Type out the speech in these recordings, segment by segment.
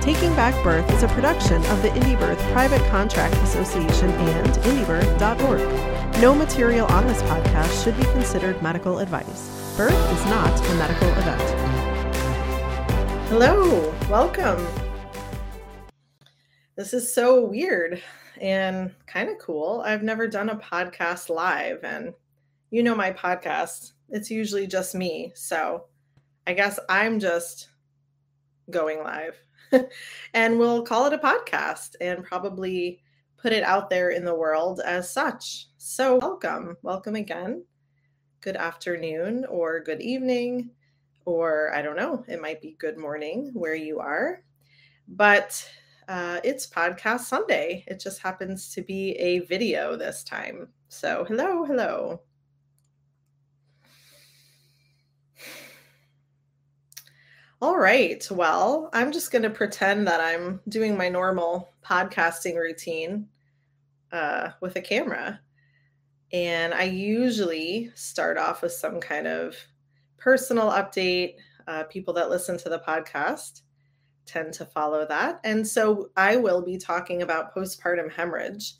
Taking Back Birth is a production of the Indie Birth Private Contract Association and indiebirth.org. No material on this podcast should be considered medical advice. Birth is not a medical event. Hello, welcome. This is so weird and kind of cool. I've never done a podcast live, and you know my podcast, it's usually just me. So I guess I'm just going live. and we'll call it a podcast and probably put it out there in the world as such. So, welcome. Welcome again. Good afternoon or good evening, or I don't know, it might be good morning where you are. But uh, it's Podcast Sunday. It just happens to be a video this time. So, hello, hello. All right. Well, I'm just going to pretend that I'm doing my normal podcasting routine uh, with a camera. And I usually start off with some kind of personal update. Uh, people that listen to the podcast tend to follow that. And so I will be talking about postpartum hemorrhage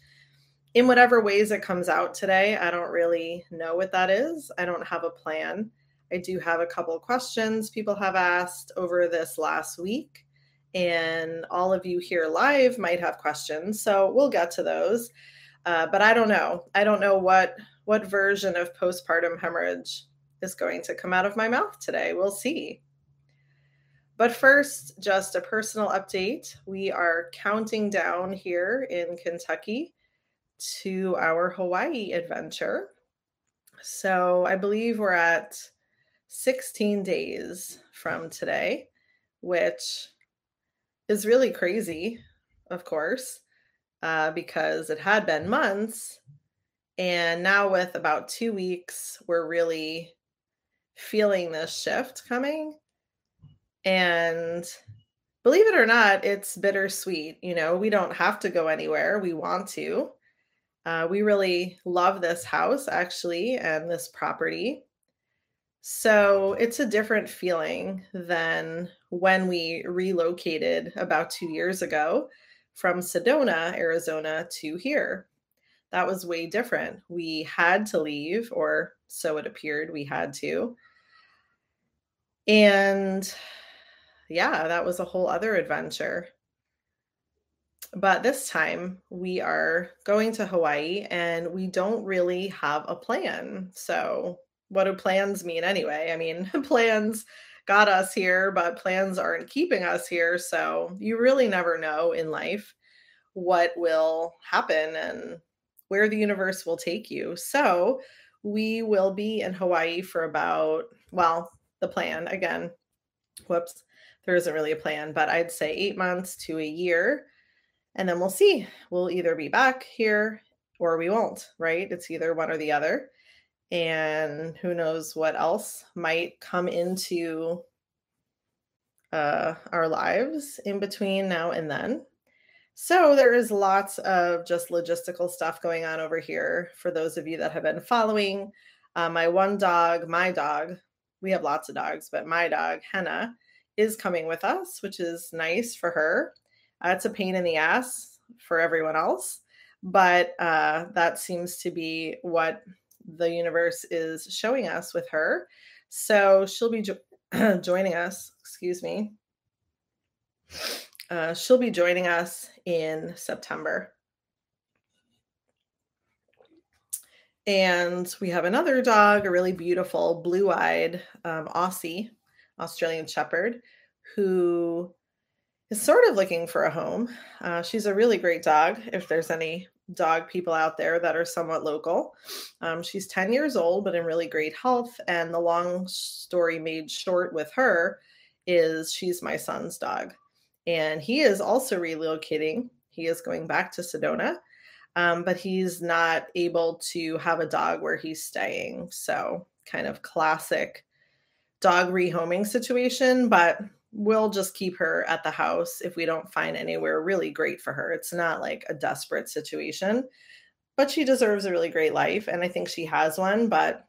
in whatever ways it comes out today. I don't really know what that is, I don't have a plan. I do have a couple questions people have asked over this last week, and all of you here live might have questions, so we'll get to those. Uh, but I don't know. I don't know what what version of postpartum hemorrhage is going to come out of my mouth today. We'll see. But first, just a personal update. We are counting down here in Kentucky to our Hawaii adventure. So I believe we're at 16 days from today, which is really crazy, of course, uh, because it had been months. And now, with about two weeks, we're really feeling this shift coming. And believe it or not, it's bittersweet. You know, we don't have to go anywhere, we want to. Uh, we really love this house, actually, and this property. So it's a different feeling than when we relocated about two years ago from Sedona, Arizona to here. That was way different. We had to leave, or so it appeared we had to. And yeah, that was a whole other adventure. But this time we are going to Hawaii and we don't really have a plan. So what do plans mean anyway? I mean, plans got us here, but plans aren't keeping us here. So you really never know in life what will happen and where the universe will take you. So we will be in Hawaii for about, well, the plan again, whoops, there isn't really a plan, but I'd say eight months to a year. And then we'll see. We'll either be back here or we won't, right? It's either one or the other and who knows what else might come into uh, our lives in between now and then. So there is lots of just logistical stuff going on over here for those of you that have been following. Uh, my one dog, my dog, we have lots of dogs, but my dog, Henna, is coming with us, which is nice for her. Uh, it's a pain in the ass for everyone else, but uh, that seems to be what the universe is showing us with her. So she'll be jo- joining us, excuse me. Uh, she'll be joining us in September. And we have another dog, a really beautiful blue eyed um, Aussie, Australian Shepherd, who is sort of looking for a home. Uh, she's a really great dog. If there's any dog people out there that are somewhat local. Um, she's 10 years old, but in really great health. And the long story made short with her is she's my son's dog. And he is also relocating. He is going back to Sedona. um, but he's not able to have a dog where he's staying. So, kind of classic dog rehoming situation, but we'll just keep her at the house if we don't find anywhere really great for her. It's not like a desperate situation, but she deserves a really great life. And I think she has one. But,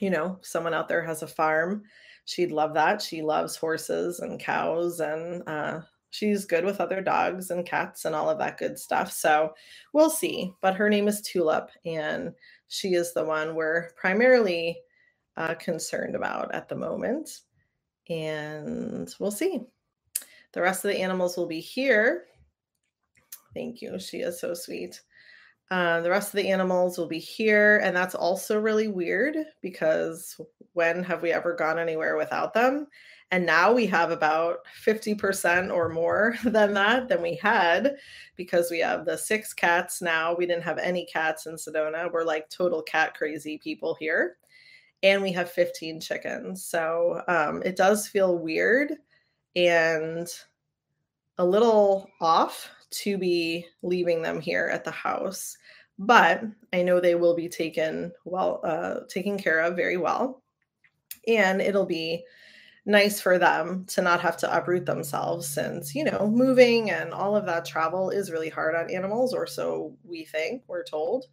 you know, someone out there has a farm. She'd love that. She loves horses and cows and uh, she's good with other dogs and cats and all of that good stuff. So we'll see. But her name is Tulip, and she is the one we're primarily uh, concerned about at the moment. And we'll see. The rest of the animals will be here. Thank you. She is so sweet. Uh, the rest of the animals will be here. And that's also really weird because when have we ever gone anywhere without them? And now we have about 50% or more than that than we had because we have the six cats now. We didn't have any cats in Sedona. We're like total cat crazy people here. And we have 15 chickens. So um, it does feel weird and a little off to be leaving them here at the house. But I know they will be taken well, uh, taken care of very well. And it'll be nice for them to not have to uproot themselves since you know moving and all of that travel is really hard on animals or so we think we're told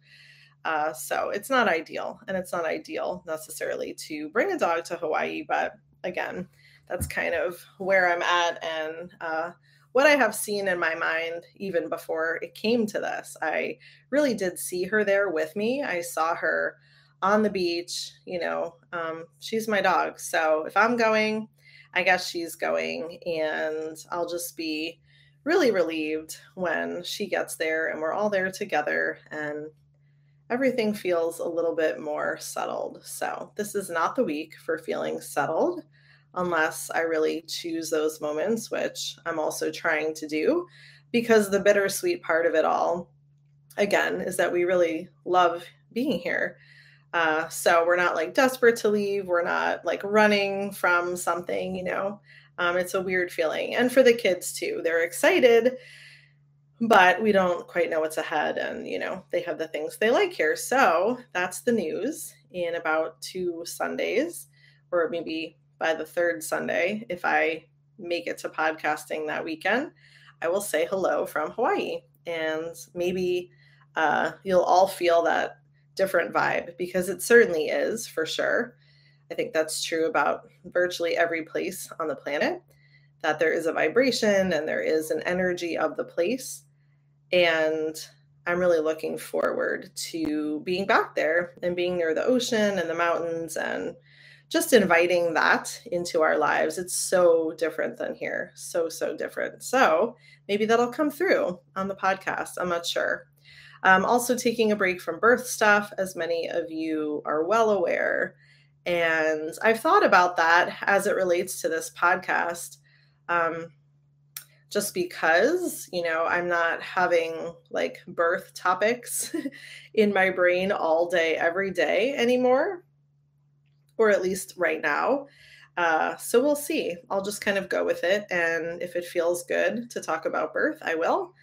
uh, so it's not ideal and it's not ideal necessarily to bring a dog to hawaii but again that's kind of where i'm at and uh, what i have seen in my mind even before it came to this i really did see her there with me i saw her on the beach, you know, um, she's my dog. So if I'm going, I guess she's going, and I'll just be really relieved when she gets there and we're all there together and everything feels a little bit more settled. So, this is not the week for feeling settled unless I really choose those moments, which I'm also trying to do because the bittersweet part of it all, again, is that we really love being here uh, so we're not like desperate to leave. We're not like running from something, you know. Um, it's a weird feeling. And for the kids too, they're excited, but we don't quite know what's ahead. And, you know, they have the things they like here. So that's the news in about two Sundays, or maybe by the third Sunday, if I make it to podcasting that weekend, I will say hello from Hawaii. And maybe uh, you'll all feel that different vibe because it certainly is for sure. I think that's true about virtually every place on the planet that there is a vibration and there is an energy of the place. And I'm really looking forward to being back there and being near the ocean and the mountains and just inviting that into our lives. It's so different than here. So, so different. So maybe that'll come through on the podcast. I'm not sure. Um, also, taking a break from birth stuff, as many of you are well aware. And I've thought about that as it relates to this podcast. Um, just because, you know, I'm not having like birth topics in my brain all day, every day anymore, or at least right now. Uh, so we'll see. I'll just kind of go with it. And if it feels good to talk about birth, I will.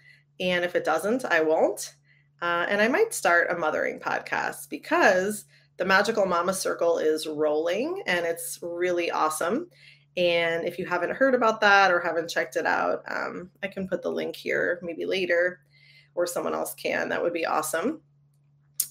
And if it doesn't, I won't. Uh, and I might start a mothering podcast because the Magical Mama Circle is rolling and it's really awesome. And if you haven't heard about that or haven't checked it out, um, I can put the link here maybe later or someone else can. That would be awesome.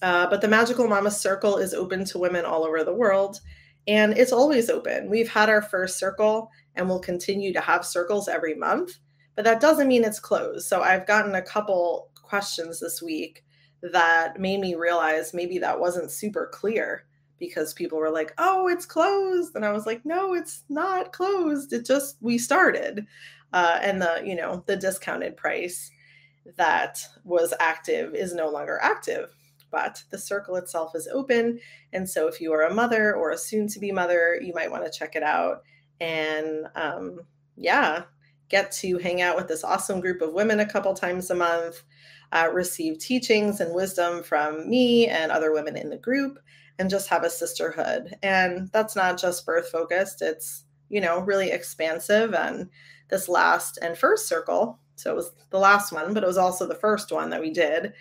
Uh, but the Magical Mama Circle is open to women all over the world and it's always open. We've had our first circle and we'll continue to have circles every month, but that doesn't mean it's closed. So I've gotten a couple questions this week that made me realize maybe that wasn't super clear because people were like, "Oh, it's closed," and I was like, "No, it's not closed. It just we started." Uh, and the you know the discounted price that was active is no longer active but the circle itself is open and so if you are a mother or a soon to be mother you might want to check it out and um, yeah get to hang out with this awesome group of women a couple times a month, uh, receive teachings and wisdom from me and other women in the group, and just have a sisterhood. And that's not just birth focused, it's, you know, really expansive. And this last and first circle, so it was the last one, but it was also the first one that we did,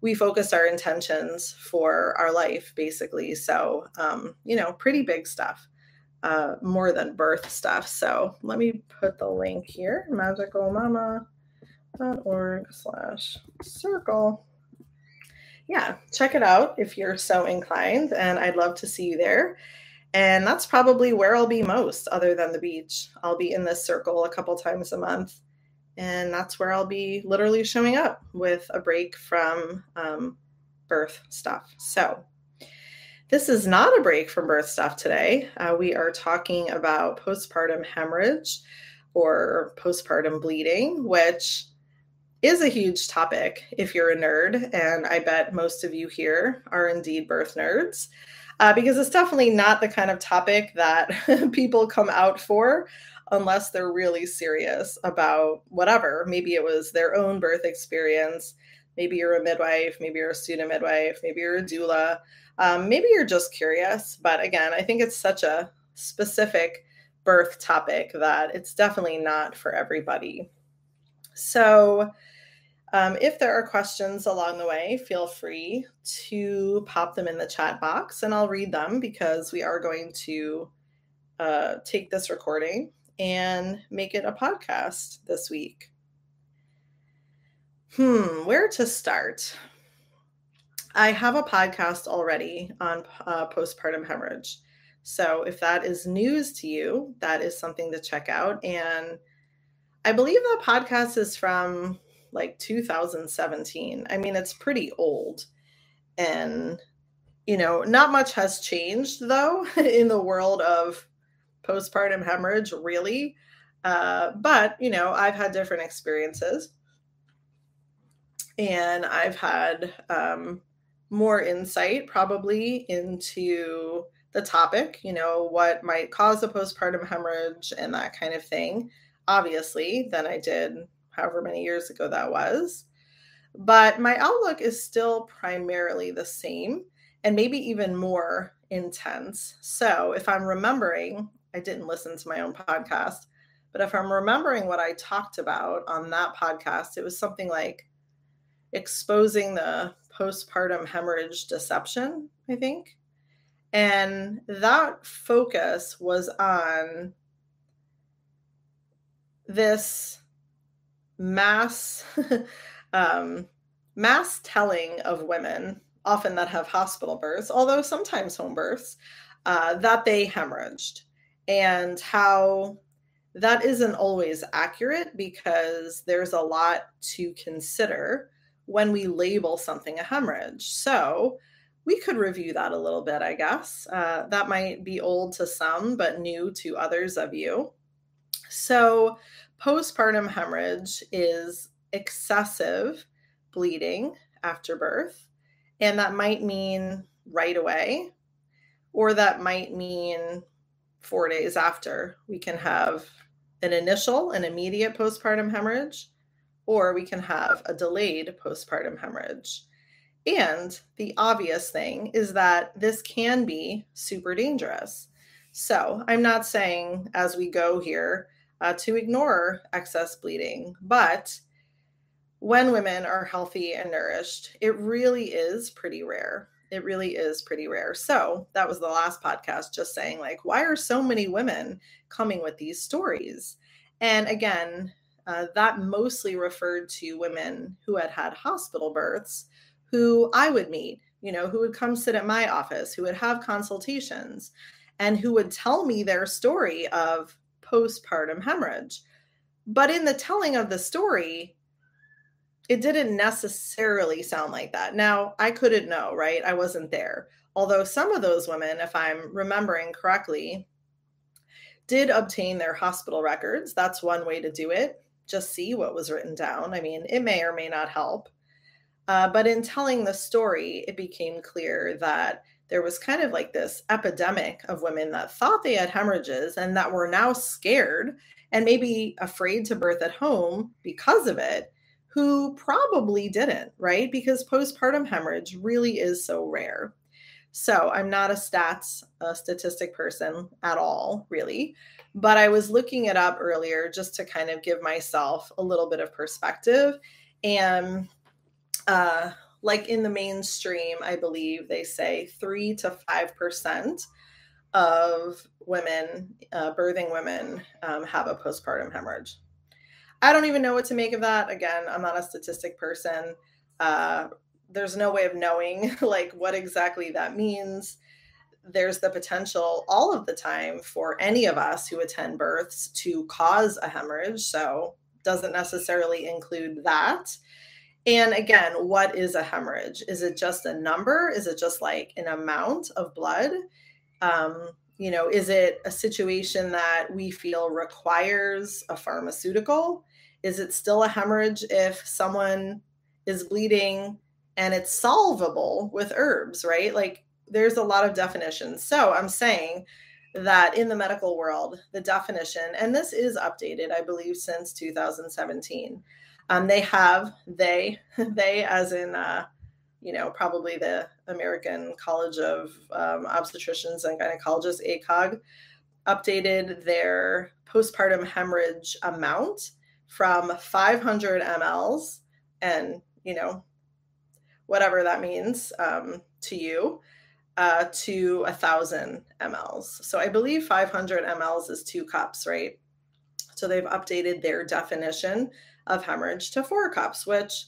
we focused our intentions for our life, basically. So, um, you know, pretty big stuff, uh, more than birth stuff. So let me put the link here magicalmama.org slash circle. Yeah, check it out if you're so inclined, and I'd love to see you there. And that's probably where I'll be most, other than the beach. I'll be in this circle a couple times a month and that's where I'll be literally showing up with a break from um, birth stuff. So, this is not a break from birth stuff today. Uh, we are talking about postpartum hemorrhage or postpartum bleeding, which is a huge topic if you're a nerd. And I bet most of you here are indeed birth nerds. Uh, because it's definitely not the kind of topic that people come out for unless they're really serious about whatever. Maybe it was their own birth experience. Maybe you're a midwife. Maybe you're a student midwife. Maybe you're a doula. Um, maybe you're just curious. But again, I think it's such a specific birth topic that it's definitely not for everybody. So, um, if there are questions along the way, feel free to pop them in the chat box and I'll read them because we are going to uh, take this recording and make it a podcast this week. Hmm, where to start? I have a podcast already on uh, postpartum hemorrhage. So if that is news to you, that is something to check out. And I believe that podcast is from like 2017. I mean, it's pretty old. And, you know, not much has changed though in the world of postpartum hemorrhage, really. Uh, but, you know, I've had different experiences and I've had um, more insight probably into the topic, you know, what might cause a postpartum hemorrhage and that kind of thing, obviously, than I did however many years ago that was. But my outlook is still primarily the same and maybe even more intense. So if I'm remembering I didn't listen to my own podcast, but if I'm remembering what I talked about on that podcast, it was something like exposing the postpartum hemorrhage deception, I think. And that focus was on this mass um, mass telling of women, often that have hospital births, although sometimes home births, uh, that they hemorrhaged and how that isn't always accurate because there's a lot to consider when we label something a hemorrhage. So we could review that a little bit, I guess. Uh, that might be old to some, but new to others of you. So, postpartum hemorrhage is excessive bleeding after birth, and that might mean right away, or that might mean four days after. We can have an initial and immediate postpartum hemorrhage, or we can have a delayed postpartum hemorrhage. And the obvious thing is that this can be super dangerous. So I'm not saying as we go here uh, to ignore excess bleeding, but when women are healthy and nourished, it really is pretty rare it really is pretty rare. So that was the last podcast, just saying, like, why are so many women coming with these stories? And again, uh, that mostly referred to women who had had hospital births who I would meet, you know, who would come sit at my office, who would have consultations, and who would tell me their story of postpartum hemorrhage. But in the telling of the story, it didn't necessarily sound like that. Now, I couldn't know, right? I wasn't there. Although some of those women, if I'm remembering correctly, did obtain their hospital records. That's one way to do it. Just see what was written down. I mean, it may or may not help. Uh, but in telling the story, it became clear that there was kind of like this epidemic of women that thought they had hemorrhages and that were now scared and maybe afraid to birth at home because of it who probably didn't, right? Because postpartum hemorrhage really is so rare. So I'm not a stats, a statistic person at all, really. But I was looking it up earlier just to kind of give myself a little bit of perspective. And uh, like in the mainstream, I believe they say three to five percent of women, uh, birthing women, um, have a postpartum hemorrhage. I don't even know what to make of that. Again, I'm not a statistic person. Uh, there's no way of knowing like what exactly that means. There's the potential all of the time for any of us who attend births to cause a hemorrhage. So doesn't necessarily include that. And again, what is a hemorrhage? Is it just a number? Is it just like an amount of blood? Um, you know, is it a situation that we feel requires a pharmaceutical? Is it still a hemorrhage if someone is bleeding and it's solvable with herbs, right? Like there's a lot of definitions. So I'm saying that in the medical world, the definition, and this is updated, I believe, since 2017. Um, they have they they as in uh, you know probably the American College of um, Obstetricians and Gynecologists ACOG updated their postpartum hemorrhage amount from 500 mLs and you know whatever that means um, to you uh, to a thousand mLs. So I believe 500 mLs is two cups, right? So they've updated their definition of hemorrhage to four cups, which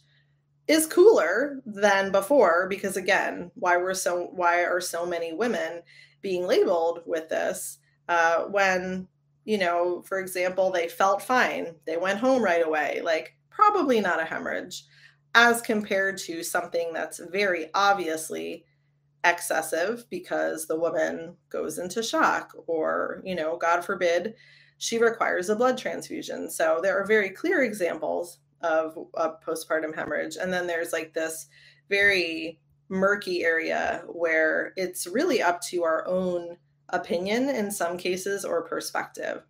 is cooler than before because again, why were so why are so many women being labeled with this? Uh, when you know, for example, they felt fine, they went home right away, like probably not a hemorrhage, as compared to something that's very obviously excessive because the woman goes into shock or, you know, God forbid, she requires a blood transfusion. So there are very clear examples of postpartum hemorrhage. And then there's like this very murky area where it's really up to our own opinion in some cases or perspective.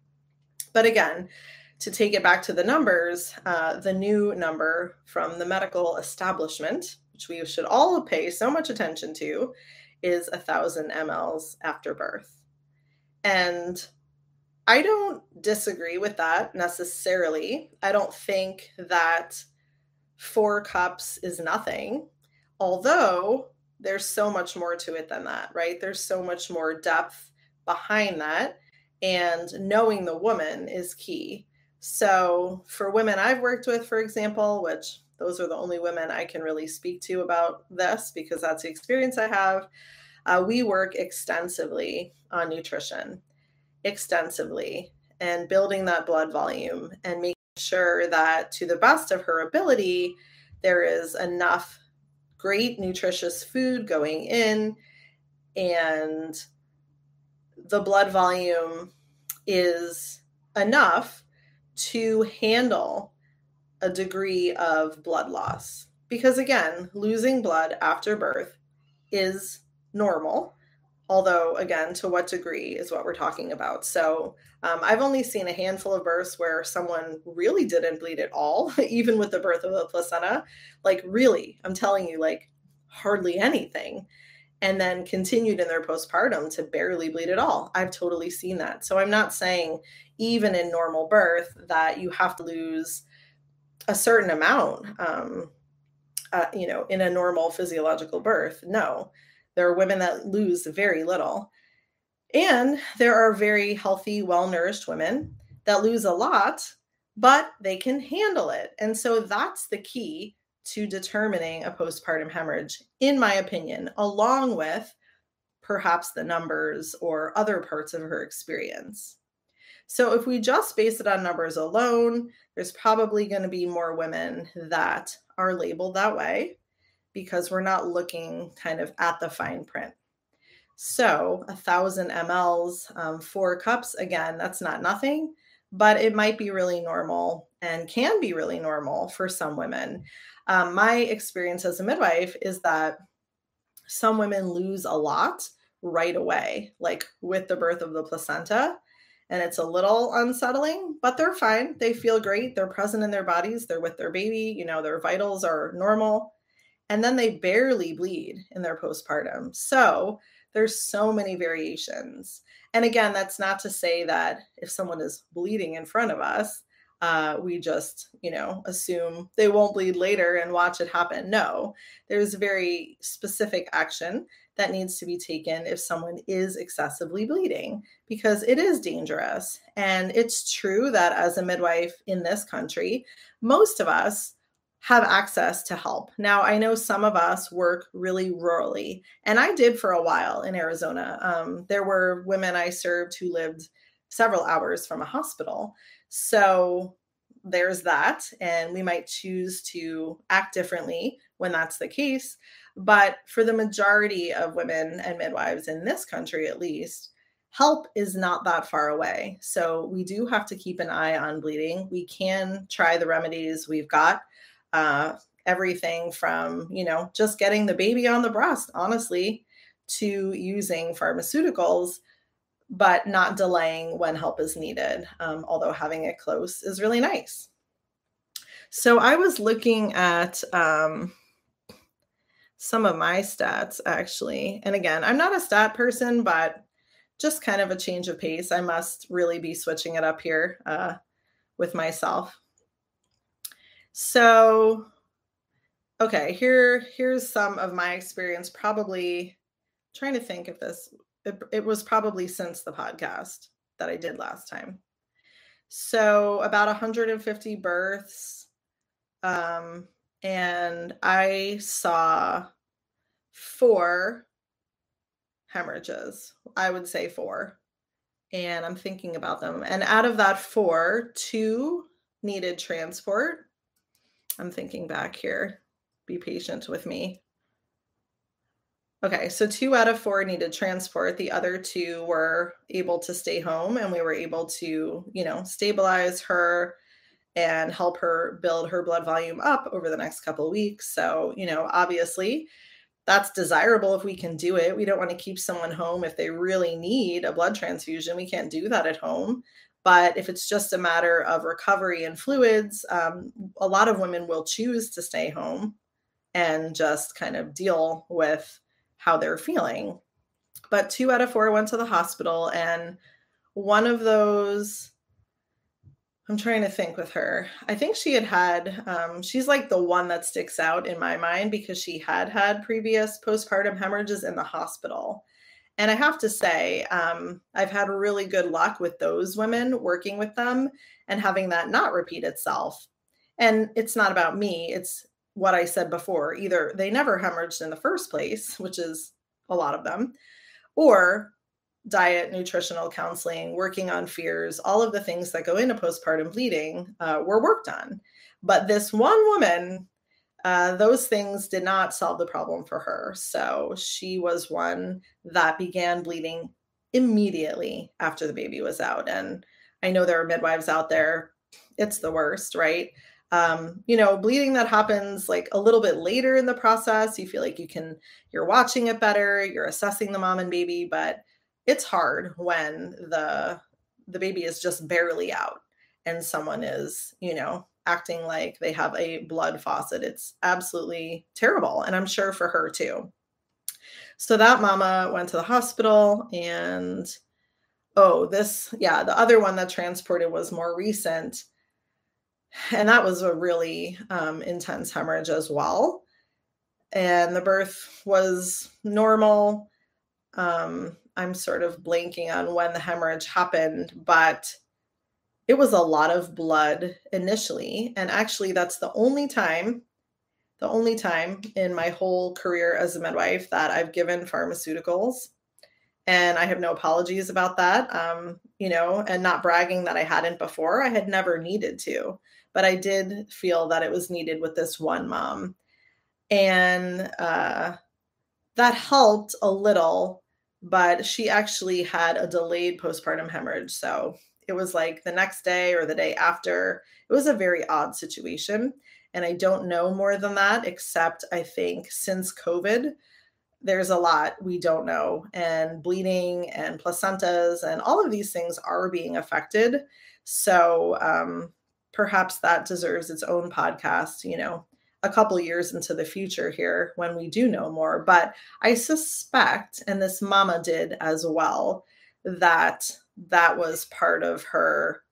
But again, to take it back to the numbers, uh, the new number from the medical establishment, which we should all pay so much attention to, is a thousand mLs after birth. And I don't disagree with that necessarily. I don't think that four cups is nothing, although there's so much more to it than that, right? There's so much more depth behind that. And knowing the woman is key. So, for women I've worked with, for example, which those are the only women I can really speak to about this because that's the experience I have, uh, we work extensively on nutrition extensively and building that blood volume and making sure that to the best of her ability, there is enough great nutritious food going in and the blood volume is enough to handle a degree of blood loss. Because again, losing blood after birth is normal although again to what degree is what we're talking about. So um, i've only seen a handful of births where someone really didn't bleed at all even with the birth of the placenta. Like really i'm telling you like hardly anything. And then continued in their postpartum to barely bleed at all. I've totally seen that. So i'm not saying even in normal birth that you have to lose a certain amount um, uh, you know in a normal physiological birth. No there are women that lose very little. And there are very healthy, well nourished women that lose a lot, but they can handle it. And so that's the key to determining a postpartum hemorrhage, in my opinion, along with perhaps the numbers or other parts of her experience. So if we just base it on numbers alone, there's probably going to be more women that are labeled that way because we're not looking kind of at the fine print. So, a thousand mLs, um, four cups, again, that's not nothing, but it might be really normal and can be really normal for some women. Um, my experience as a midwife is that some women lose a lot right away, like with the birth of the placenta. And it's a little unsettling, but they're fine. They feel great. They're present in their bodies. They're with their baby. You know, their vitals are normal and then they barely bleed in their postpartum. So there's so many variations. And again, that's not to say that if someone is bleeding in front of us, uh, we just, you know, assume they won't bleed later and watch it happen. No, there's very specific action that needs to be taken if someone is excessively bleeding because it is dangerous. And it's true that as a midwife in this country, most of us have access to help. Now, I know some of us work really rurally, and I did for a while in Arizona. Um, there were women I served who lived several hours from a hospital. So there's that. And we might choose to act differently when that's the case. But for the majority of women and midwives in this country, at least, help is not that far away. So we do have to keep an eye on bleeding. We can try the remedies we've got. Uh, everything from, you know, just getting the baby on the breast, honestly, to using pharmaceuticals, but not delaying when help is needed, um, although having it close is really nice. So I was looking at um, some of my stats actually. And again, I'm not a stat person, but just kind of a change of pace. I must really be switching it up here uh, with myself. So, okay, here here's some of my experience. Probably trying to think if this it, it was probably since the podcast that I did last time. So about 150 births, um, and I saw four hemorrhages. I would say four. And I'm thinking about them. And out of that four, two needed transport. I'm thinking back here. Be patient with me. Okay, so two out of four needed transport. The other two were able to stay home, and we were able to, you know, stabilize her and help her build her blood volume up over the next couple weeks. So, you know, obviously that's desirable if we can do it. We don't want to keep someone home if they really need a blood transfusion. We can't do that at home. But if it's just a matter of recovery and fluids, um, a lot of women will choose to stay home and just kind of deal with how they're feeling. But two out of four went to the hospital, and one of those I'm trying to think with her. I think she had had, um, she's like the one that sticks out in my mind because she had had previous postpartum hemorrhages in the hospital. And I have to say, um, I've had really good luck with those women working with them and having that not repeat itself. And it's not about me, it's what I said before. Either they never hemorrhaged in the first place, which is a lot of them, or diet, nutritional counseling, working on fears, all of the things that go into postpartum bleeding uh, were worked on. But this one woman, uh, those things did not solve the problem for her. So she was one that began bleeding immediately after the baby was out. And I know there are midwives out there, it's the worst, right? Um, you know, bleeding that happens like a little bit later in the process, you feel like you can, you're watching it better, you're assessing the mom and baby, but it's hard when the the baby is just barely out and someone is you know acting like they have a blood faucet. It's absolutely terrible and i'm sure for her too. So that mama went to the hospital and oh this yeah the other one that transported was more recent and that was a really um, intense hemorrhage as well. And the birth was normal. Um, I'm sort of blanking on when the hemorrhage happened, but it was a lot of blood initially. And actually, that's the only time, the only time in my whole career as a midwife that I've given pharmaceuticals. And I have no apologies about that, um, you know, and not bragging that I hadn't before. I had never needed to, but I did feel that it was needed with this one mom. And uh, that helped a little but she actually had a delayed postpartum hemorrhage. So it was like the next day or the day after. It was a very odd situation. And I don't know more than that, except I think since COVID, there's a lot we don't know. And bleeding and placentas and all of these things are being affected. So um, perhaps that deserves its own podcast, you know, a couple years into the future here when we do know more. But I suspect, and this mama did as well, that that was part of her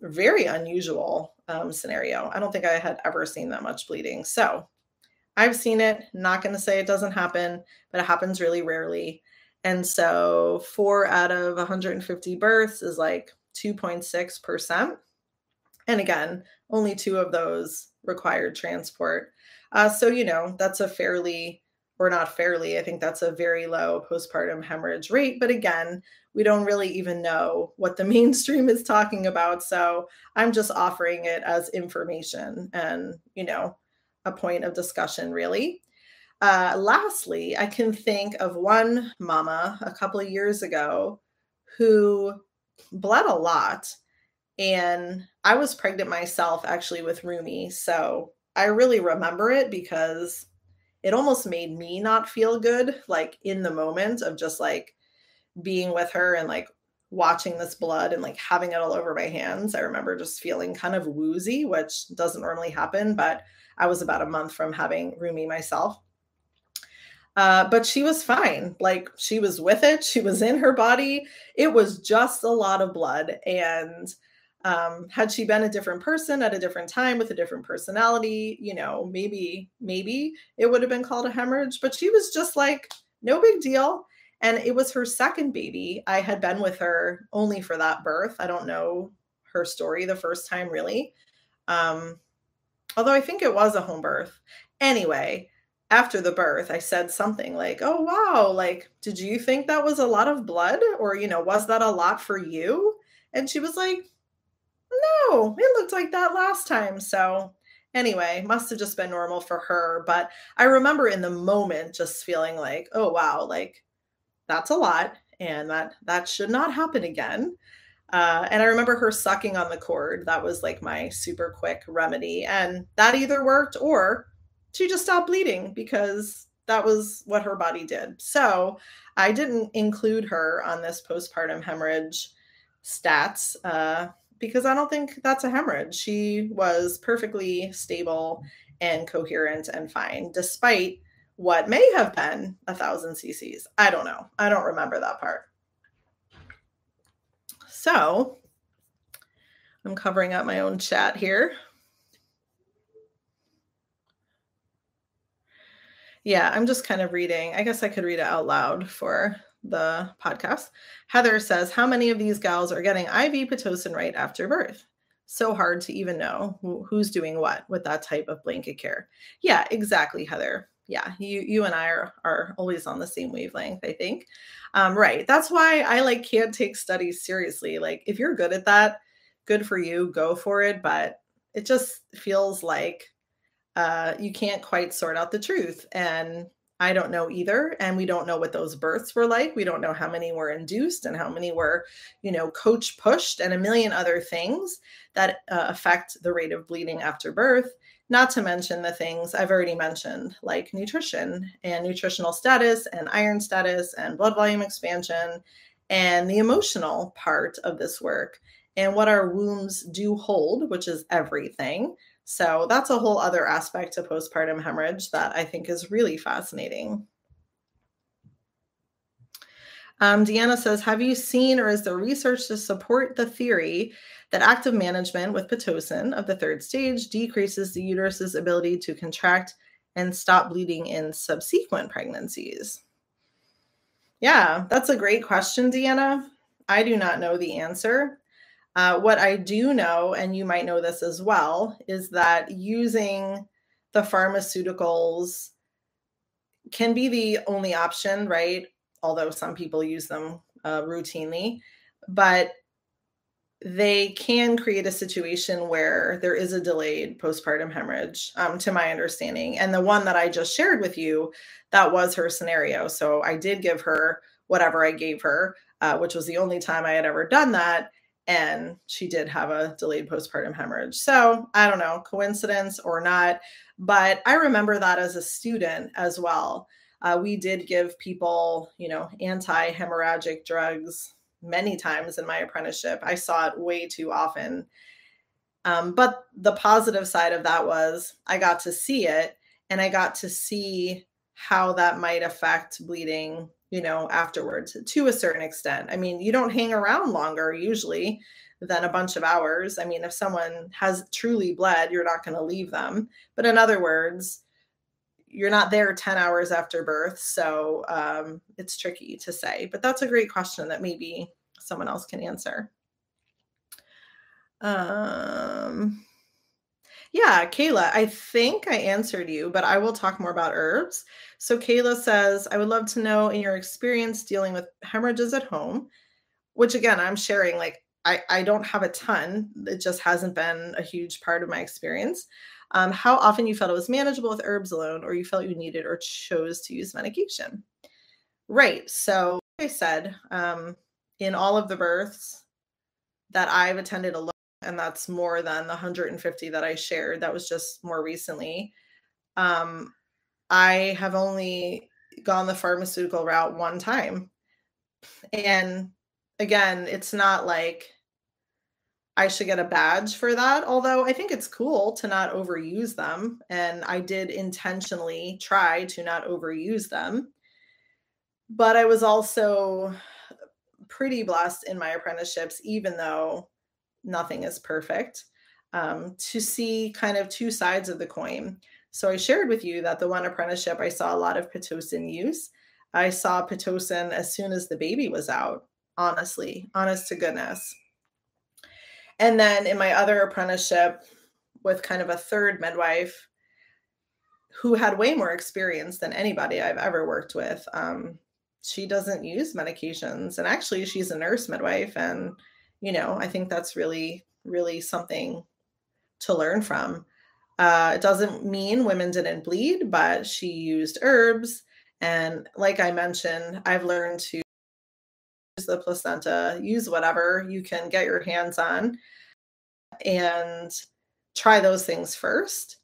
very unusual um, scenario. I don't think I had ever seen that much bleeding. So I've seen it, not going to say it doesn't happen, but it happens really rarely. And so four out of 150 births is like 2.6%. And again, only two of those required transport. Uh, so, you know, that's a fairly, or not fairly, I think that's a very low postpartum hemorrhage rate. But again, we don't really even know what the mainstream is talking about. So I'm just offering it as information and, you know, a point of discussion, really. Uh, lastly, I can think of one mama a couple of years ago who bled a lot. And I was pregnant myself actually with Rumi. So I really remember it because it almost made me not feel good, like in the moment of just like being with her and like watching this blood and like having it all over my hands. I remember just feeling kind of woozy, which doesn't normally happen, but I was about a month from having Rumi myself. Uh, but she was fine. Like she was with it. She was in her body. It was just a lot of blood. And um, had she been a different person at a different time with a different personality, you know, maybe, maybe it would have been called a hemorrhage. But she was just like, no big deal. And it was her second baby. I had been with her only for that birth. I don't know her story the first time, really. Um, although I think it was a home birth. Anyway, after the birth, I said something like, Oh, wow, like, did you think that was a lot of blood? Or, you know, was that a lot for you? And she was like, No, it looked like that last time. So, anyway, must have just been normal for her. But I remember in the moment just feeling like, Oh, wow, like, that's a lot and that that should not happen again uh, and i remember her sucking on the cord that was like my super quick remedy and that either worked or she just stopped bleeding because that was what her body did so i didn't include her on this postpartum hemorrhage stats uh, because i don't think that's a hemorrhage she was perfectly stable and coherent and fine despite what may have been a thousand cc's. I don't know. I don't remember that part. So I'm covering up my own chat here. Yeah, I'm just kind of reading. I guess I could read it out loud for the podcast. Heather says, How many of these gals are getting IV Pitocin right after birth? So hard to even know who's doing what with that type of blanket care. Yeah, exactly, Heather yeah, you you and I are are always on the same wavelength, I think. Um, right. That's why I like can't take studies seriously. Like if you're good at that, good for you, go for it. But it just feels like uh, you can't quite sort out the truth. And I don't know either. And we don't know what those births were like. We don't know how many were induced and how many were, you know, coach pushed and a million other things that uh, affect the rate of bleeding after birth. Not to mention the things I've already mentioned, like nutrition and nutritional status and iron status and blood volume expansion and the emotional part of this work and what our wombs do hold, which is everything. So that's a whole other aspect to postpartum hemorrhage that I think is really fascinating. Um, Deanna says, Have you seen or is there research to support the theory that active management with Pitocin of the third stage decreases the uterus's ability to contract and stop bleeding in subsequent pregnancies? Yeah, that's a great question, Deanna. I do not know the answer. Uh, what I do know, and you might know this as well, is that using the pharmaceuticals can be the only option, right? Although some people use them uh, routinely, but they can create a situation where there is a delayed postpartum hemorrhage, um, to my understanding. And the one that I just shared with you, that was her scenario. So I did give her whatever I gave her, uh, which was the only time I had ever done that. And she did have a delayed postpartum hemorrhage. So I don't know, coincidence or not. But I remember that as a student as well. Uh, we did give people, you know, anti hemorrhagic drugs many times in my apprenticeship. I saw it way too often. Um, but the positive side of that was I got to see it and I got to see how that might affect bleeding, you know, afterwards to a certain extent. I mean, you don't hang around longer usually than a bunch of hours. I mean, if someone has truly bled, you're not going to leave them. But in other words, you're not there 10 hours after birth. So um, it's tricky to say. But that's a great question that maybe someone else can answer. Um, yeah, Kayla, I think I answered you, but I will talk more about herbs. So Kayla says, I would love to know in your experience dealing with hemorrhages at home, which again, I'm sharing like I, I don't have a ton. It just hasn't been a huge part of my experience. Um, how often you felt it was manageable with herbs alone, or you felt you needed or chose to use medication. Right. So, like I said, um, in all of the births that I've attended alone, and that's more than the 150 that I shared, that was just more recently. Um, I have only gone the pharmaceutical route one time. And again, it's not like I should get a badge for that, although I think it's cool to not overuse them. And I did intentionally try to not overuse them. But I was also pretty blessed in my apprenticeships, even though nothing is perfect, um, to see kind of two sides of the coin. So I shared with you that the one apprenticeship, I saw a lot of Pitocin use. I saw Pitocin as soon as the baby was out, honestly, honest to goodness. And then in my other apprenticeship with kind of a third midwife who had way more experience than anybody I've ever worked with, um, she doesn't use medications. And actually, she's a nurse midwife. And, you know, I think that's really, really something to learn from. Uh, it doesn't mean women didn't bleed, but she used herbs. And like I mentioned, I've learned to use the placenta, use whatever you can get your hands on, and try those things first.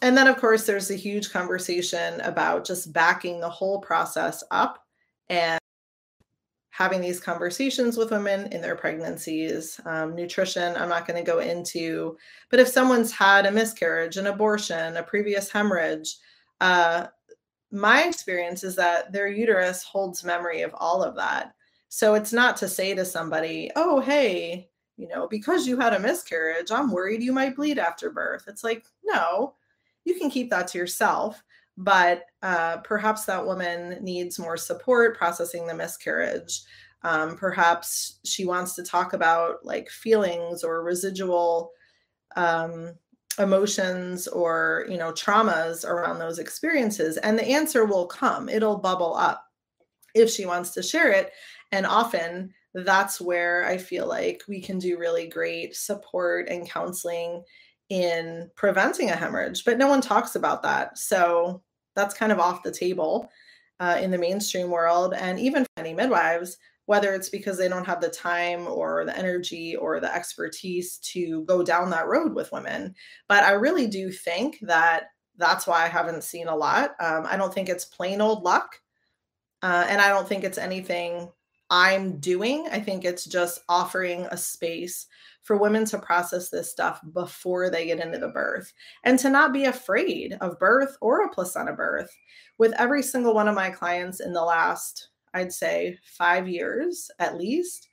And then, of course, there's a huge conversation about just backing the whole process up and having these conversations with women in their pregnancies. Um, nutrition, I'm not going to go into, but if someone's had a miscarriage, an abortion, a previous hemorrhage, uh, my experience is that their uterus holds memory of all of that. So it's not to say to somebody, oh, hey, you know, because you had a miscarriage, I'm worried you might bleed after birth. It's like, no, you can keep that to yourself but uh, perhaps that woman needs more support processing the miscarriage. Um, perhaps she wants to talk about like feelings or residual um, emotions or you know traumas around those experiences, and the answer will come. It'll bubble up if she wants to share it, and often that's where I feel like we can do really great support and counseling in preventing a hemorrhage, but no one talks about that. So that's kind of off the table uh, in the mainstream world. And even many midwives, whether it's because they don't have the time or the energy or the expertise to go down that road with women. But I really do think that that's why I haven't seen a lot. Um, I don't think it's plain old luck. Uh, and I don't think it's anything I'm doing. I think it's just offering a space for women to process this stuff before they get into the birth and to not be afraid of birth or a placenta birth. With every single one of my clients in the last, I'd say, five years at least,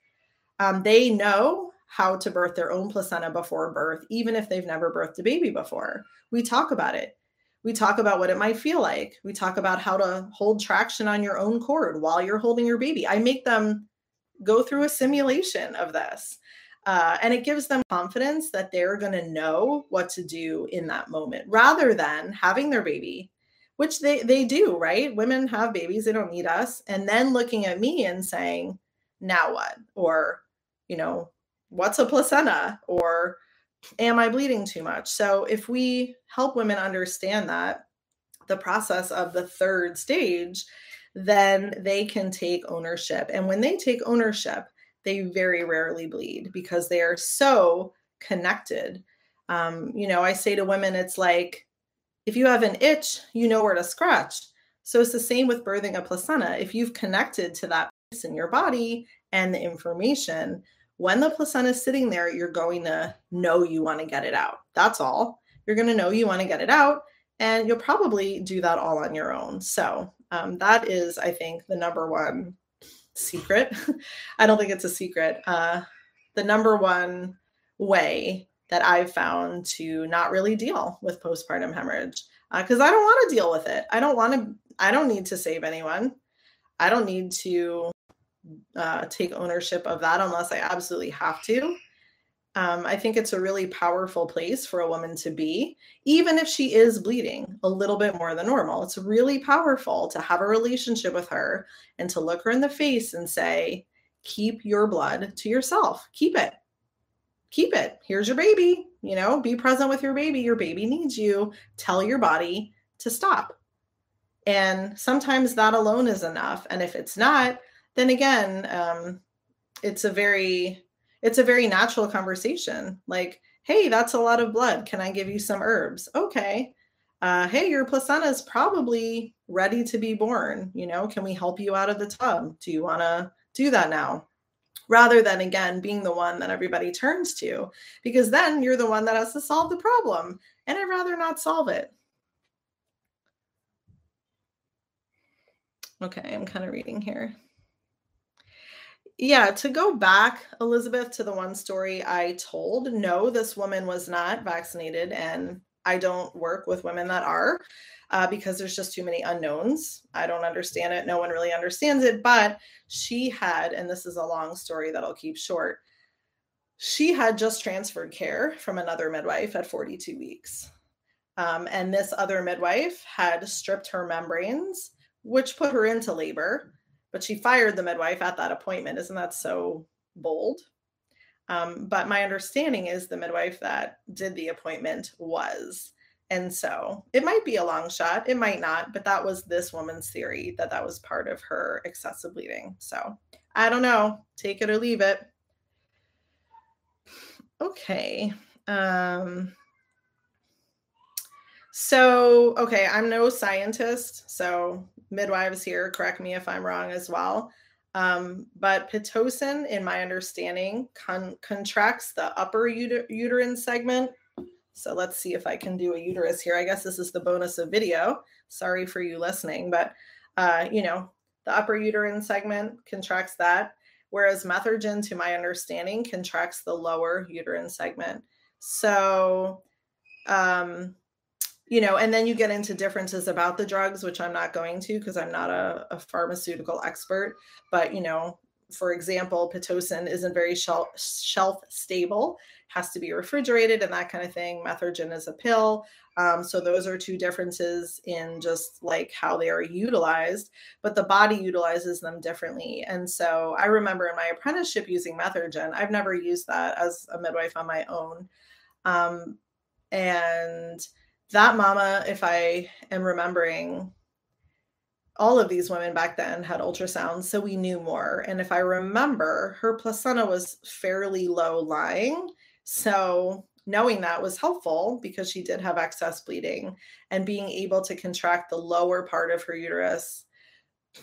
um, they know how to birth their own placenta before birth, even if they've never birthed a baby before. We talk about it. We talk about what it might feel like. We talk about how to hold traction on your own cord while you're holding your baby. I make them go through a simulation of this. Uh, and it gives them confidence that they're going to know what to do in that moment rather than having their baby which they they do right? Women have babies they don't need us. And then looking at me and saying now what? or you know what's a placenta? or am i bleeding too much? So if we help women understand that the process of the third stage then they can take ownership. And when they take ownership they very rarely bleed because they are so connected. Um, you know, I say to women, it's like if you have an itch, you know where to scratch. So it's the same with birthing a placenta. If you've connected to that place in your body and the information, when the placenta is sitting there, you're going to know you want to get it out. That's all. You're going to know you want to get it out, and you'll probably do that all on your own. So um, that is, I think, the number one secret. I don't think it's a secret. Uh, the number one way that I've found to not really deal with postpartum hemorrhage because uh, I don't want to deal with it. I don't want to, I don't need to save anyone. I don't need to uh, take ownership of that unless I absolutely have to. Um, I think it's a really powerful place for a woman to be, even if she is bleeding a little bit more than normal. It's really powerful to have a relationship with her and to look her in the face and say, keep your blood to yourself. Keep it. Keep it. Here's your baby. You know, be present with your baby. Your baby needs you. Tell your body to stop. And sometimes that alone is enough. And if it's not, then again, um, it's a very it's a very natural conversation. Like, hey, that's a lot of blood. Can I give you some herbs? Okay. Uh, hey, your placenta is probably ready to be born. You know, can we help you out of the tub? Do you want to do that now? Rather than again being the one that everybody turns to, because then you're the one that has to solve the problem. And I'd rather not solve it. Okay, I'm kind of reading here. Yeah, to go back, Elizabeth, to the one story I told, no, this woman was not vaccinated, and I don't work with women that are uh, because there's just too many unknowns. I don't understand it. No one really understands it, but she had, and this is a long story that I'll keep short, she had just transferred care from another midwife at 42 weeks. Um, and this other midwife had stripped her membranes, which put her into labor but she fired the midwife at that appointment. Isn't that so bold? Um, but my understanding is the midwife that did the appointment was. And so it might be a long shot, it might not, but that was this woman's theory that that was part of her excessive bleeding. So I don't know, take it or leave it. Okay. Um, so, okay, I'm no scientist, so midwives here, correct me if I'm wrong as well. Um, but Pitocin, in my understanding, con- contracts the upper uter- uterine segment. So let's see if I can do a uterus here. I guess this is the bonus of video. Sorry for you listening, but uh, you know, the upper uterine segment contracts that, whereas Methergine, to my understanding, contracts the lower uterine segment. So um, you know, and then you get into differences about the drugs, which I'm not going to because I'm not a, a, pharmaceutical expert. But, you know, for example, Pitocin isn't very shelf, shelf stable, has to be refrigerated and that kind of thing. Methergine is a pill. Um, so those are two differences in just like how they are utilized, but the body utilizes them differently. And so I remember in my apprenticeship using Methergine. I've never used that as a midwife on my own. Um, and that mama, if I am remembering, all of these women back then had ultrasounds, so we knew more. And if I remember, her placenta was fairly low lying. So knowing that was helpful because she did have excess bleeding and being able to contract the lower part of her uterus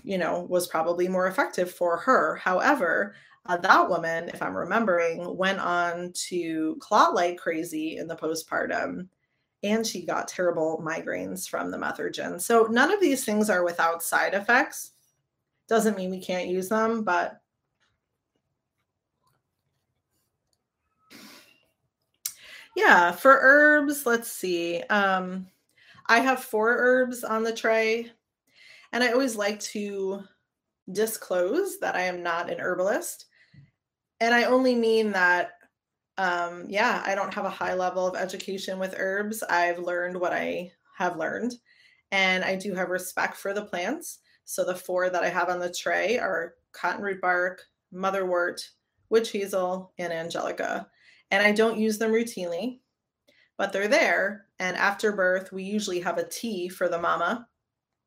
you know was probably more effective for her however uh, that woman if i'm remembering went on to clot like crazy in the postpartum and she got terrible migraines from the methergine. So none of these things are without side effects. Doesn't mean we can't use them, but yeah, for herbs, let's see. Um, I have four herbs on the tray, and I always like to disclose that I am not an herbalist. And I only mean that um, yeah, I don't have a high level of education with herbs. I've learned what I have learned, and I do have respect for the plants. So the four that I have on the tray are cottonroot bark, motherwort, witch hazel, and angelica. And I don't use them routinely, but they're there. And after birth, we usually have a tea for the mama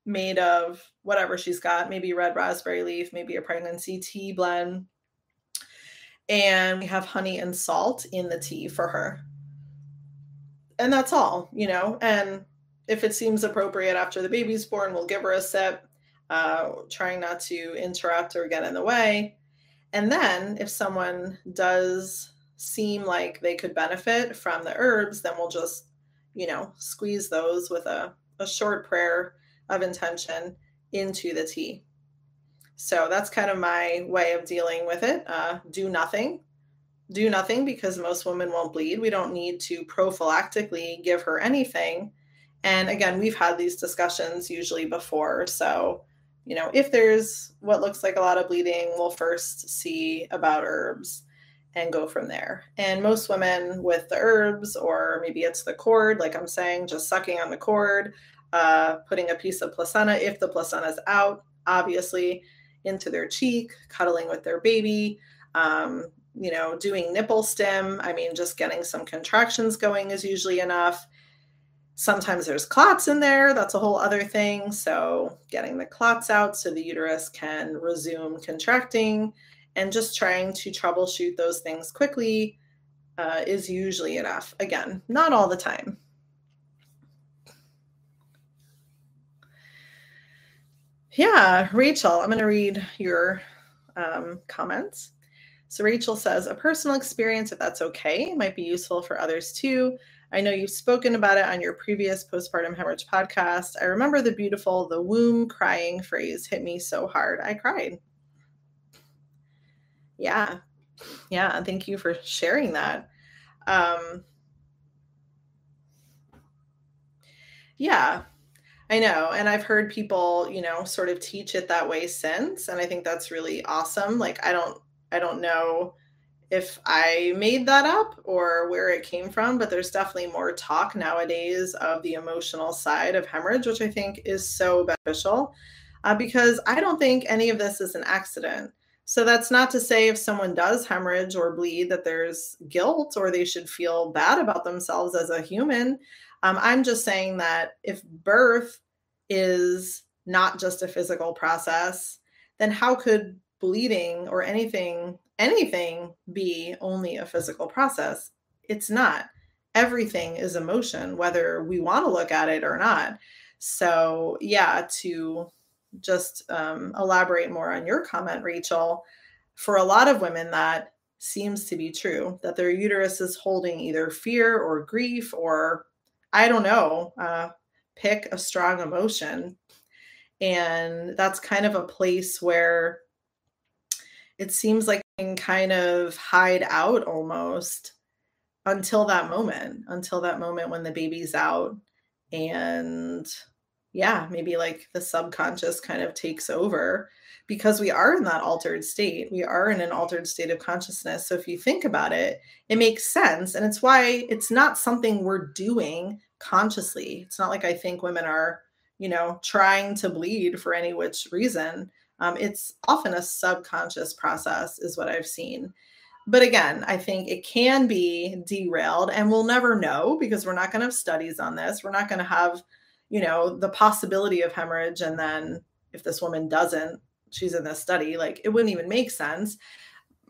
made of whatever she's got, maybe red raspberry leaf, maybe a pregnancy tea blend, and we have honey and salt in the tea for her. And that's all, you know. And if it seems appropriate after the baby's born, we'll give her a sip, uh, trying not to interrupt or get in the way. And then if someone does seem like they could benefit from the herbs, then we'll just, you know, squeeze those with a, a short prayer of intention into the tea. So that's kind of my way of dealing with it. Uh, do nothing. do nothing because most women won't bleed. We don't need to prophylactically give her anything. And again, we've had these discussions usually before. So, you know, if there's what looks like a lot of bleeding, we'll first see about herbs and go from there. And most women with the herbs, or maybe it's the cord, like I'm saying, just sucking on the cord, uh, putting a piece of placenta, if the placenta is out, obviously, into their cheek, cuddling with their baby, um, you know, doing nipple stim. I mean, just getting some contractions going is usually enough. Sometimes there's clots in there. That's a whole other thing. So, getting the clots out so the uterus can resume contracting and just trying to troubleshoot those things quickly uh, is usually enough. Again, not all the time. Yeah, Rachel, I'm going to read your um, comments. So, Rachel says, a personal experience, if that's okay, might be useful for others too. I know you've spoken about it on your previous postpartum hemorrhage podcast. I remember the beautiful, the womb crying phrase hit me so hard. I cried. Yeah. Yeah. Thank you for sharing that. Um, yeah. I know. And I've heard people, you know, sort of teach it that way since. And I think that's really awesome. Like, I don't, I don't know if I made that up or where it came from, but there's definitely more talk nowadays of the emotional side of hemorrhage, which I think is so beneficial uh, because I don't think any of this is an accident. So that's not to say if someone does hemorrhage or bleed that there's guilt or they should feel bad about themselves as a human. Um, I'm just saying that if birth is not just a physical process, then how could bleeding or anything anything be only a physical process. It's not. Everything is emotion, whether we want to look at it or not. So, yeah, to just um, elaborate more on your comment, Rachel, for a lot of women, that seems to be true that their uterus is holding either fear or grief or, I don't know, uh, pick a strong emotion. And that's kind of a place where it seems like you can kind of hide out almost until that moment, until that moment when the baby's out. And yeah, maybe like the subconscious kind of takes over because we are in that altered state. We are in an altered state of consciousness. So if you think about it, it makes sense. And it's why it's not something we're doing consciously. It's not like I think women are, you know, trying to bleed for any which reason. Um, it's often a subconscious process, is what I've seen. But again, I think it can be derailed, and we'll never know because we're not going to have studies on this. We're not going to have, you know, the possibility of hemorrhage. And then if this woman doesn't, she's in this study, like it wouldn't even make sense.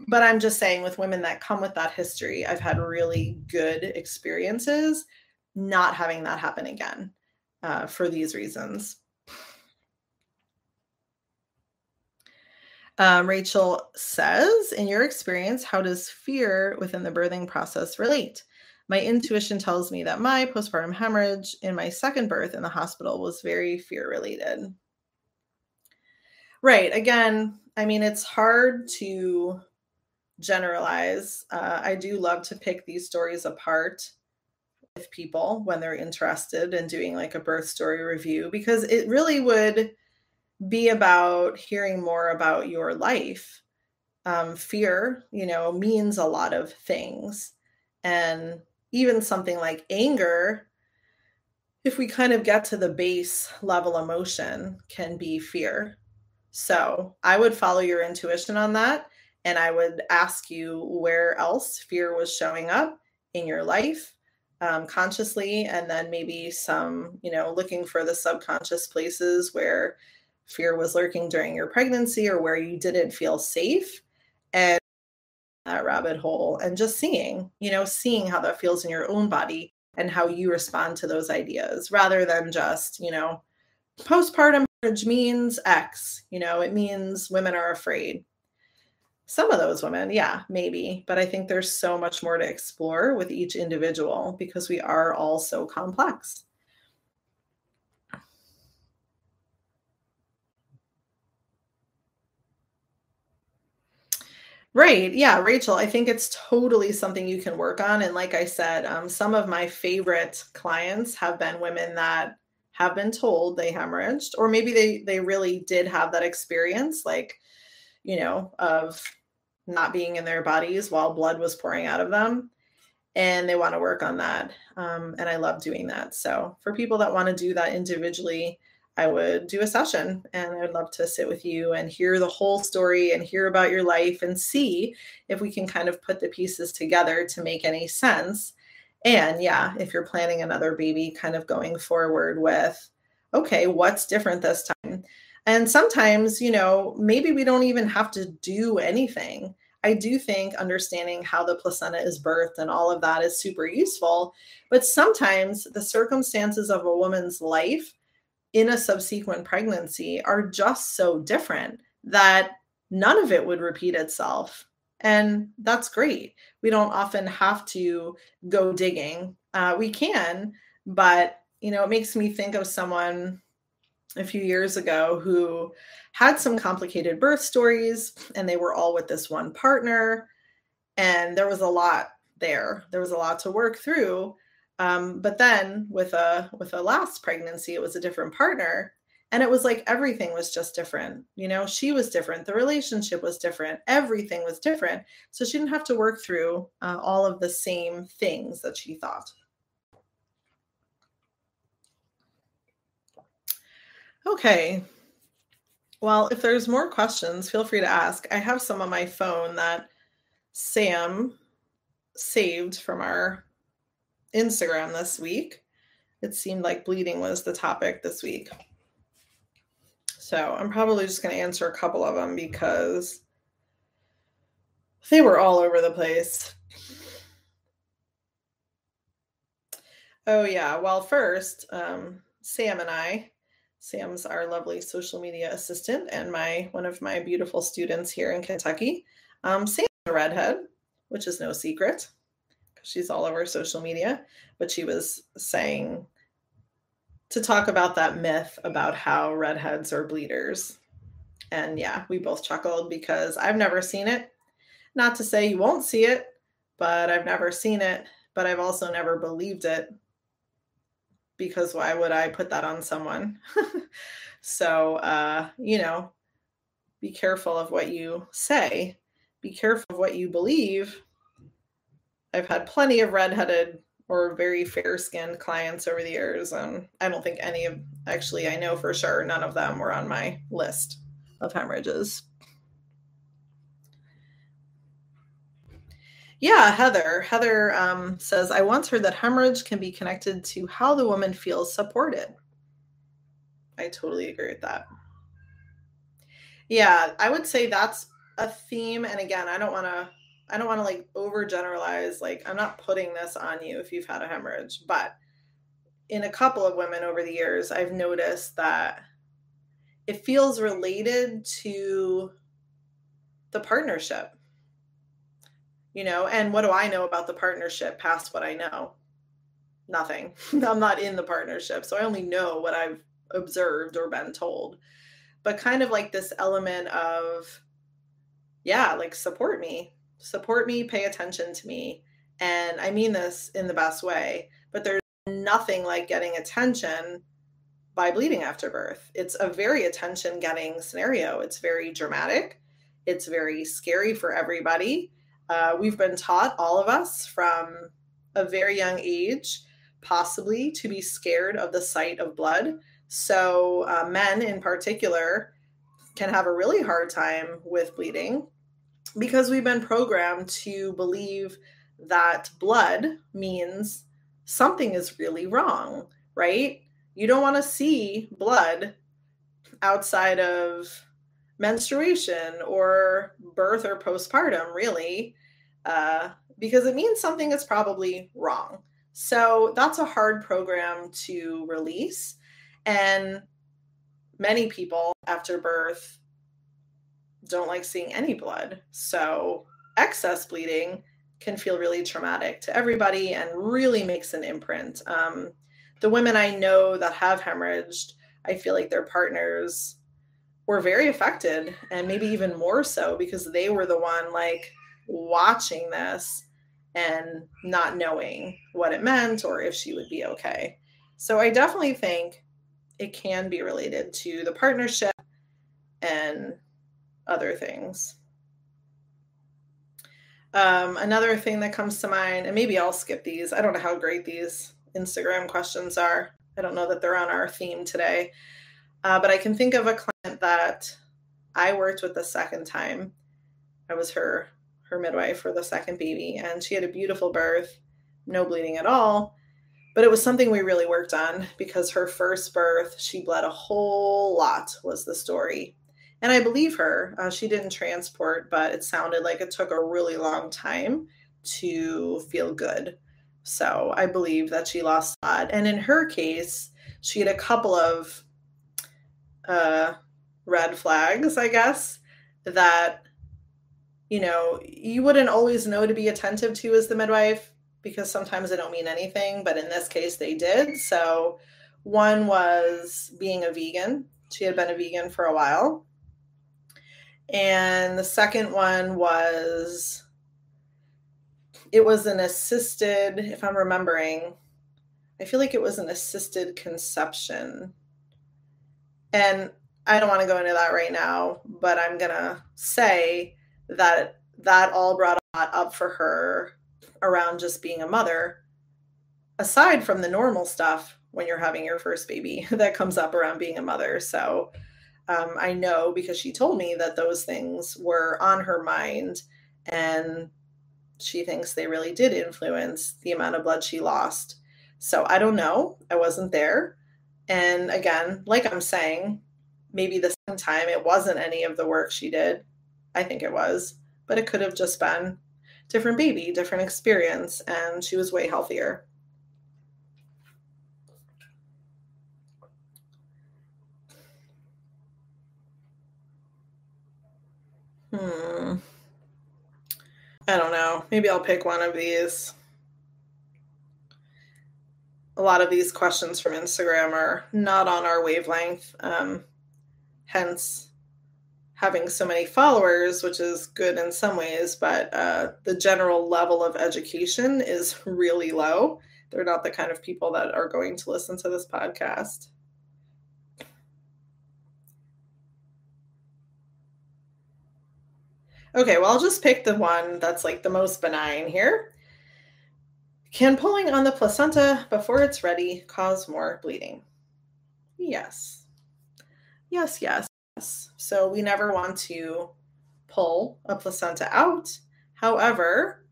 But I'm just saying, with women that come with that history, I've had really good experiences not having that happen again uh, for these reasons. Um, Rachel says, in your experience, how does fear within the birthing process relate? My intuition tells me that my postpartum hemorrhage in my second birth in the hospital was very fear related. Right. Again, I mean, it's hard to generalize. Uh, I do love to pick these stories apart with people when they're interested in doing like a birth story review because it really would be about hearing more about your life. Um, fear, you know, means a lot of things. And even something like anger, if we kind of get to the base level emotion, can be fear. So I would follow your intuition on that. And I would ask you where else fear was showing up in your life um, consciously. And then maybe some, you know, looking for the subconscious places where fear was lurking during your pregnancy or where you didn't feel safe and that rabbit hole and just seeing you know seeing how that feels in your own body and how you respond to those ideas rather than just you know postpartum means x you know it means women are afraid some of those women yeah maybe but i think there's so much more to explore with each individual because we are all so complex Right. Yeah, Rachel, I think it's totally something you can work on. And like I said, um, some of my favorite clients have been women that have been told they hemorrhaged, or maybe they they really did have that experience, like, you know, of not being in their bodies while blood was pouring out of them. And they want to work on that. Um, and I love doing that. So for people that want to do that individually, I would do a session and I would love to sit with you and hear the whole story and hear about your life and see if we can kind of put the pieces together to make any sense. And yeah, if you're planning another baby, kind of going forward with, okay, what's different this time? And sometimes, you know, maybe we don't even have to do anything. I do think understanding how the placenta is birthed and all of that is super useful. But sometimes the circumstances of a woman's life in a subsequent pregnancy are just so different that none of it would repeat itself. And that's great. We don't often have to go digging. Uh, we can, but you know, it makes me think of someone a few years ago who had some complicated birth stories, and they were all with this one partner. And there was a lot there. There was a lot to work through. Um, but then with a with a last pregnancy, it was a different partner, and it was like everything was just different. You know, she was different, the relationship was different, everything was different. So she didn't have to work through uh, all of the same things that she thought. Okay. Well, if there's more questions, feel free to ask. I have some on my phone that Sam saved from our Instagram this week. It seemed like bleeding was the topic this week. So I'm probably just going to answer a couple of them because they were all over the place. Oh, yeah. Well, first, um, Sam and I, Sam's our lovely social media assistant and my one of my beautiful students here in Kentucky. Um, Sam's a redhead, which is no secret because she's all over social media, but she was saying to talk about that myth about how redheads are bleeders. And yeah, we both chuckled because I've never seen it. Not to say you won't see it, but I've never seen it, but I've also never believed it because why would I put that on someone? so, uh, you know, be careful of what you say, be careful of what you believe I've had plenty of redheaded or very fair skinned clients over the years. And I don't think any of, actually, I know for sure none of them were on my list of hemorrhages. Yeah, Heather. Heather um, says, I once heard that hemorrhage can be connected to how the woman feels supported. I totally agree with that. Yeah, I would say that's a theme. And again, I don't want to I don't want to like overgeneralize. Like, I'm not putting this on you if you've had a hemorrhage, but in a couple of women over the years, I've noticed that it feels related to the partnership. You know, and what do I know about the partnership past what I know? Nothing. I'm not in the partnership. So I only know what I've observed or been told. But kind of like this element of, yeah, like support me support me, pay attention to me. And I mean this in the best way, but there's nothing like getting attention by bleeding after birth. It's a very attention getting scenario. It's very dramatic, it's very scary for everybody. Uh, we've been taught, all of us, from a very young age, possibly to be scared of the sight of blood. So, uh, men in particular can have a really hard time with bleeding because we've been programmed to believe that blood means something is really wrong, right? You don't want to see blood outside of menstruation or birth or postpartum, really, uh, because it means something is probably wrong. So that's a hard program to release. And many people after birth don't like seeing any blood. So excess bleeding can feel really traumatic to everybody and really makes an imprint. Um, the women I know that have hemorrhaged, I feel like their partners were very affected and maybe even more so because they were the one like watching this and not knowing what it meant or if she would be okay. So I definitely think it can be related to the partnership and other things. Um, another thing that comes to mind, and maybe I'll skip these. I don't know how great these Instagram questions are. I don't know that they're on our theme today. Uh, but I can think of a client that I worked with the second time. I was her her midwife for the second baby, and she had a beautiful birth, no bleeding at all. But it was something we really worked on because her first birth, she bled a whole lot, was the story. And I believe her. Uh, she didn't transport, but it sounded like it took a really long time to feel good. So I believe that she lost blood. And in her case, she had a couple of uh, red flags, I guess, that, you know, you wouldn't always know to be attentive to as the midwife because sometimes they don't mean anything. But in this case, they did. So one was being a vegan. She had been a vegan for a while. And the second one was it was an assisted, if I'm remembering, I feel like it was an assisted conception. And I don't want to go into that right now, but I'm going to say that that all brought up for her around just being a mother, aside from the normal stuff when you're having your first baby that comes up around being a mother. So, um, I know because she told me that those things were on her mind and she thinks they really did influence the amount of blood she lost. So I don't know. I wasn't there. And again, like I'm saying, maybe the second time it wasn't any of the work she did. I think it was, but it could have just been different baby, different experience, and she was way healthier. Hmm. I don't know. Maybe I'll pick one of these. A lot of these questions from Instagram are not on our wavelength. Um, hence, having so many followers, which is good in some ways, but uh, the general level of education is really low. They're not the kind of people that are going to listen to this podcast. Okay, well, I'll just pick the one that's like the most benign here. Can pulling on the placenta before it's ready cause more bleeding? Yes. Yes, yes, yes. So we never want to pull a placenta out. However,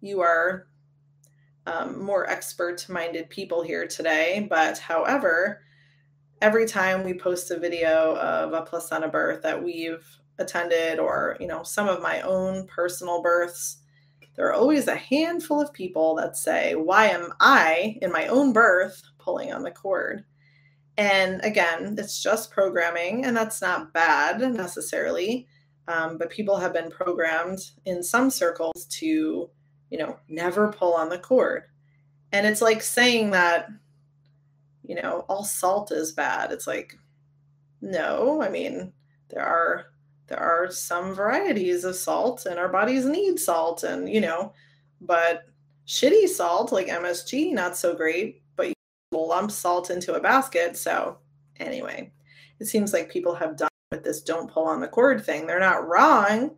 you are um, more expert minded people here today. But however, every time we post a video of a placenta birth that we've attended or you know some of my own personal births there are always a handful of people that say why am i in my own birth pulling on the cord? And again it's just programming and that's not bad necessarily um, but people have been programmed in some circles to you know never pull on the cord. And it's like saying that you know all salt is bad. It's like no i mean there are there are some varieties of salt and our bodies need salt and you know but shitty salt like msg not so great but you lump salt into a basket. So anyway it seems like people have done with this don't pull on the cord thing. They're not wrong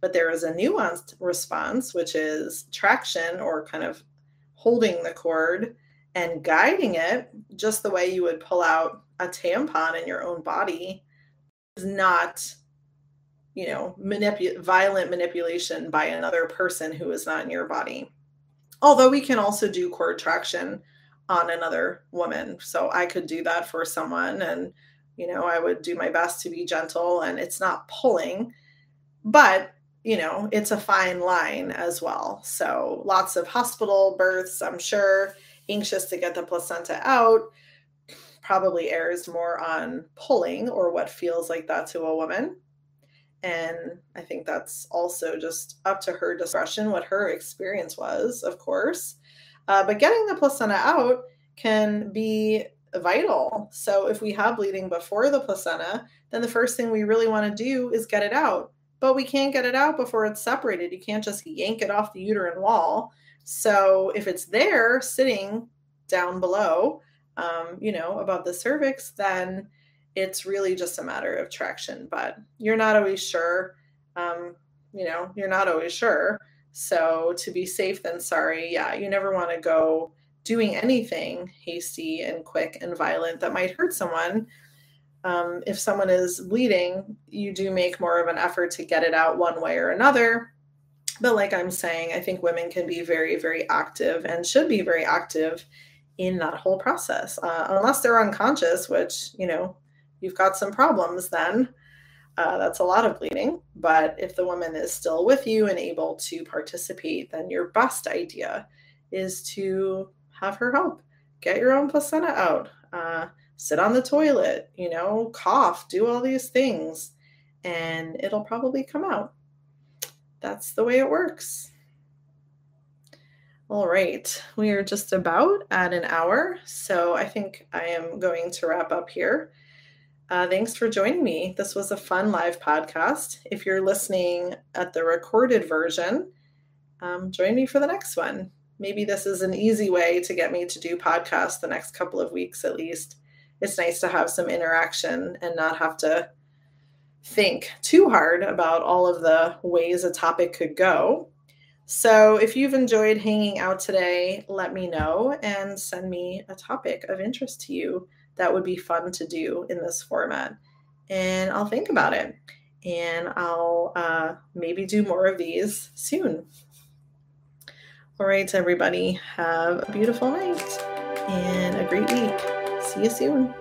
but there is a nuanced response which is traction or kind of holding the cord and guiding it just the way you would pull out a tampon in your own body is not you know, manipu- violent manipulation by another person who is not in your body. Although we can also do cord traction on another woman. So I could do that for someone and you know, I would do my best to be gentle and it's not pulling, but you know, it's a fine line as well. So lots of hospital births, I'm sure, anxious to get the placenta out, probably errs more on pulling or what feels like that to a woman. And I think that's also just up to her discretion, what her experience was, of course. Uh, but getting the placenta out can be vital. So if we have bleeding before the placenta, then the first thing we really want to do is get it out. But we can't get it out before it's separated. You can't just yank it off the uterine wall. So if it's there sitting down below, um, you know, above the cervix, then it's really just a matter of traction. But you're not always sure. Um, you know, you're not always sure. So to be safe than sorry, yeah, you never want to go doing anything hasty and quick and violent that might hurt someone. Um, if someone is bleeding, you do make more of an effort to get it out one way or another. But like I'm saying, I think women can be very, very active and should be very active in that whole process, uh, unless they're unconscious, which, you know, you've got some problems then. Uh, that's a lot of bleeding. But if the woman is still with you and able to participate, then your best idea is to have her help. Get your own placenta out. Uh, sit on the toilet, you know, cough, do all these things, and it'll probably come out. That's the way it works. All right, we are just about at an hour, so I think I am going to wrap up here. Uh, thanks for joining me. This was a fun live podcast. If you're listening at the recorded version, um, join me for the next one. Maybe this is an easy way to get me to do podcasts the next couple of weeks at least. It's nice to have some interaction and not have to think too hard about all of the ways a topic could go. So, if you've enjoyed hanging out today, let me know and send me a topic of interest to you that would be fun to do in this format. And I'll think about it. And I'll uh, maybe do more of these soon. All right, everybody, have a beautiful night and a great week. See you soon.